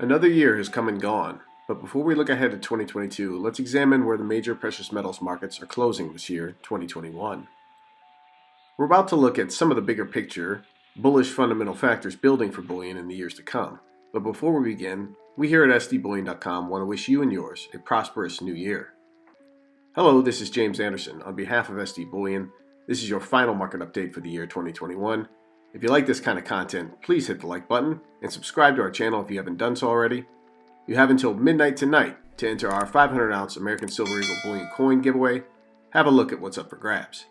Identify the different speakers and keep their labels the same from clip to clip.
Speaker 1: Another year has come and gone, but before we look ahead to 2022, let's examine where the major precious metals markets are closing this year, 2021. We're about to look at some of the bigger picture, bullish fundamental factors building for bullion in the years to come. But before we begin, we here at SDBullion.com want to wish you and yours a prosperous new year. Hello, this is James Anderson. On behalf of SD Bullion, this is your final market update for the year 2021 if you like this kind of content, please hit the like button and subscribe to our channel if you haven't done so already. You have until midnight tonight to enter our 500 ounce American Silver Eagle Bullion coin giveaway. Have a look at what's up for grabs.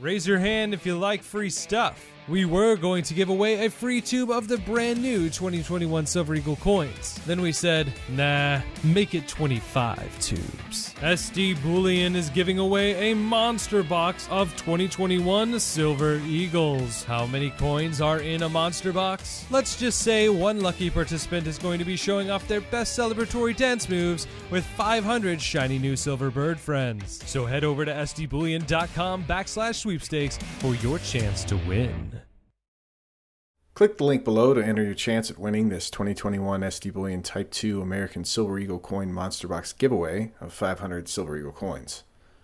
Speaker 2: Raise your hand if you like free stuff. We were going to give away a free tube of the brand new 2021 Silver Eagle coins. Then we said, nah, make it 25 tubes. SD Bullion is giving away a monster box of 2021 Silver Eagles. How many coins are in a monster box? Let's just say one lucky participant is going to be showing off their best celebratory dance moves with 500 shiny new silver bird friends. So head over to sdbullion.com backslash sweepstakes for your chance to win.
Speaker 1: Click the link below to enter your chance at winning this 2021 SD Bullion Type 2 American Silver Eagle Coin Monster Box giveaway of 500 Silver Eagle coins.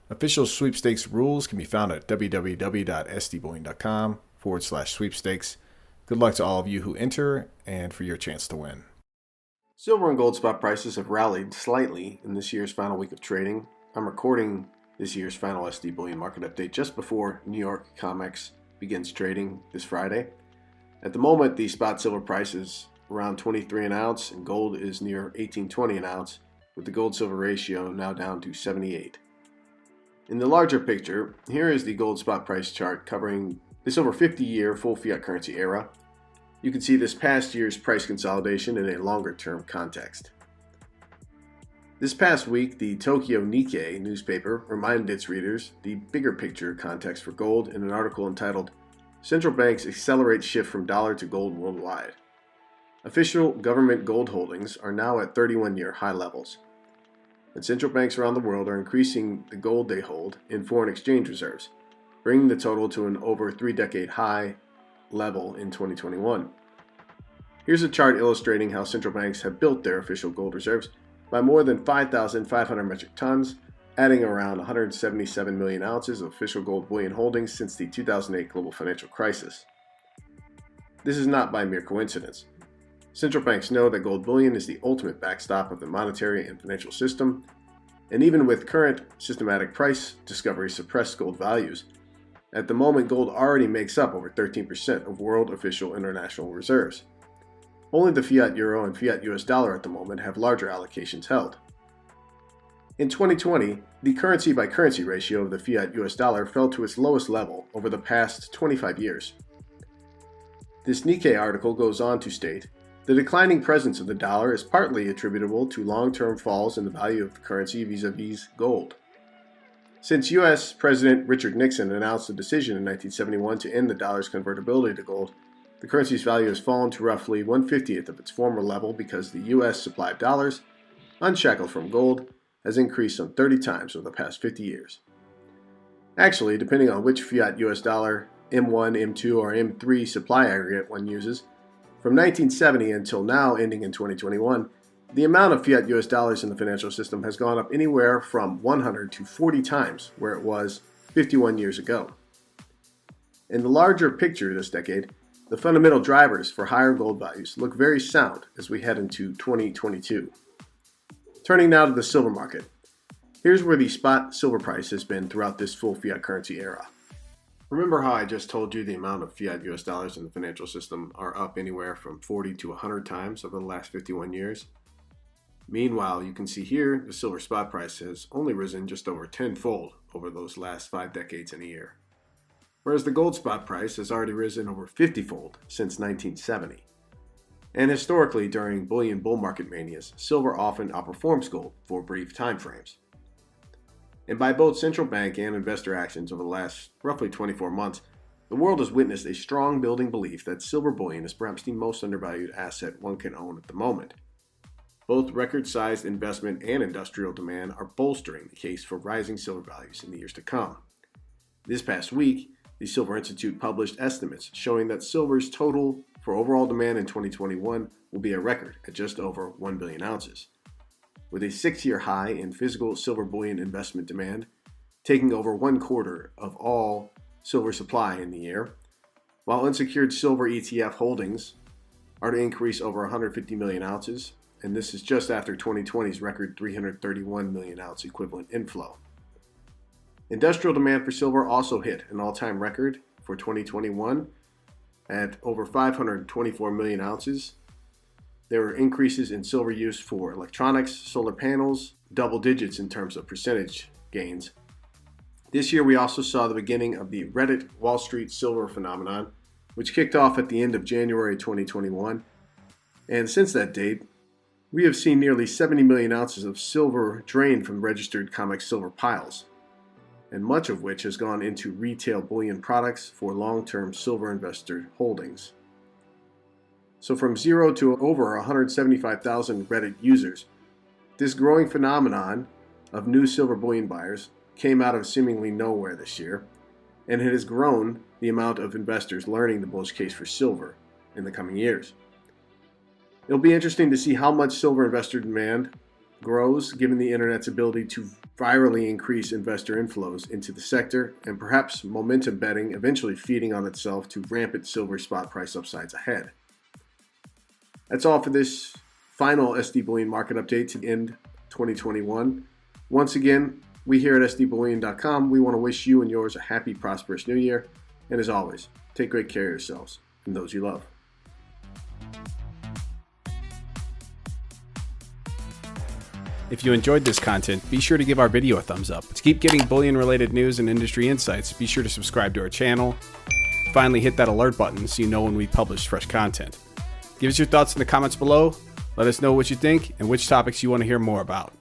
Speaker 1: Official sweepstakes rules can be found at www.sdbullion.com forward slash sweepstakes. Good luck to all of you who enter and for your chance to win. Silver and gold spot prices have rallied slightly in this year's final week of trading. I'm recording this year's final SD Bullion market update just before New York COMEX begins trading this Friday. At the moment, the spot silver price is around 23 an ounce, and gold is near 1820 an ounce, with the gold silver ratio now down to 78. In the larger picture, here is the gold spot price chart covering this over 50 year full fiat currency era. You can see this past year's price consolidation in a longer term context. This past week, the Tokyo Nikkei newspaper reminded its readers the bigger picture context for gold in an article entitled central banks accelerate shift from dollar to gold worldwide. Official government gold holdings are now at 31 year high levels. And central banks around the world are increasing the gold they hold in foreign exchange reserves, bringing the total to an over three decade high level in 2021. Here's a chart illustrating how central banks have built their official gold reserves by more than 5,500 metric tons adding around 177 million ounces of official gold bullion holdings since the 2008 global financial crisis. This is not by mere coincidence. Central banks know that gold bullion is the ultimate backstop of the monetary and financial system, and even with current systematic price discovery suppressed gold values, at the moment gold already makes up over 13% of world official international reserves. Only the fiat euro and fiat US dollar at the moment have larger allocations held. In 2020, the currency by currency ratio of the fiat US dollar fell to its lowest level over the past 25 years. This Nikkei article goes on to state the declining presence of the dollar is partly attributable to long term falls in the value of the currency vis a vis gold. Since US President Richard Nixon announced a decision in 1971 to end the dollar's convertibility to gold, the currency's value has fallen to roughly 150th of its former level because the US supply of dollars, unshackled from gold, has increased some 30 times over the past 50 years. Actually, depending on which fiat US dollar, M1, M2, or M3 supply aggregate one uses, from 1970 until now, ending in 2021, the amount of fiat US dollars in the financial system has gone up anywhere from 100 to 40 times where it was 51 years ago. In the larger picture this decade, the fundamental drivers for higher gold values look very sound as we head into 2022. Turning now to the silver market. Here's where the spot silver price has been throughout this full fiat currency era. Remember how I just told you the amount of fiat US dollars in the financial system are up anywhere from 40 to 100 times over the last 51 years? Meanwhile, you can see here the silver spot price has only risen just over tenfold over those last five decades in a year. Whereas the gold spot price has already risen over 50 fold since 1970. And historically, during bullion bull market manias, silver often outperforms gold for brief time frames. And by both central bank and investor actions over the last roughly 24 months, the world has witnessed a strong building belief that silver bullion is perhaps the most undervalued asset one can own at the moment. Both record sized investment and industrial demand are bolstering the case for rising silver values in the years to come. This past week, the Silver Institute published estimates showing that silver's total for overall demand in 2021 will be a record at just over 1 billion ounces. With a six year high in physical silver bullion investment demand, taking over one quarter of all silver supply in the year, while unsecured silver ETF holdings are to increase over 150 million ounces, and this is just after 2020's record 331 million ounce equivalent inflow. Industrial demand for silver also hit an all time record for 2021 at over 524 million ounces. There were increases in silver use for electronics, solar panels, double digits in terms of percentage gains. This year, we also saw the beginning of the Reddit Wall Street silver phenomenon, which kicked off at the end of January 2021. And since that date, we have seen nearly 70 million ounces of silver drained from registered COMEX silver piles and much of which has gone into retail bullion products for long term silver investor holdings. So, from zero to over 175,000 Reddit users, this growing phenomenon of new silver bullion buyers came out of seemingly nowhere this year, and it has grown the amount of investors learning the bullish case for silver in the coming years. It'll be interesting to see how much silver investor demand grows given the internet's ability to virally increase investor inflows into the sector and perhaps momentum betting eventually feeding on itself to rampant silver spot price upsides ahead. That's all for this final SD Bullion market update to end 2021. Once again, we here at SDBullion.com, we want to wish you and yours a happy, prosperous new year. And as always, take great care of yourselves and those you love.
Speaker 3: If you enjoyed this content, be sure to give our video a thumbs up. To keep getting bullion related news and industry insights, be sure to subscribe to our channel. Finally, hit that alert button so you know when we publish fresh content. Give us your thoughts in the comments below. Let us know what you think and which topics you want to hear more about.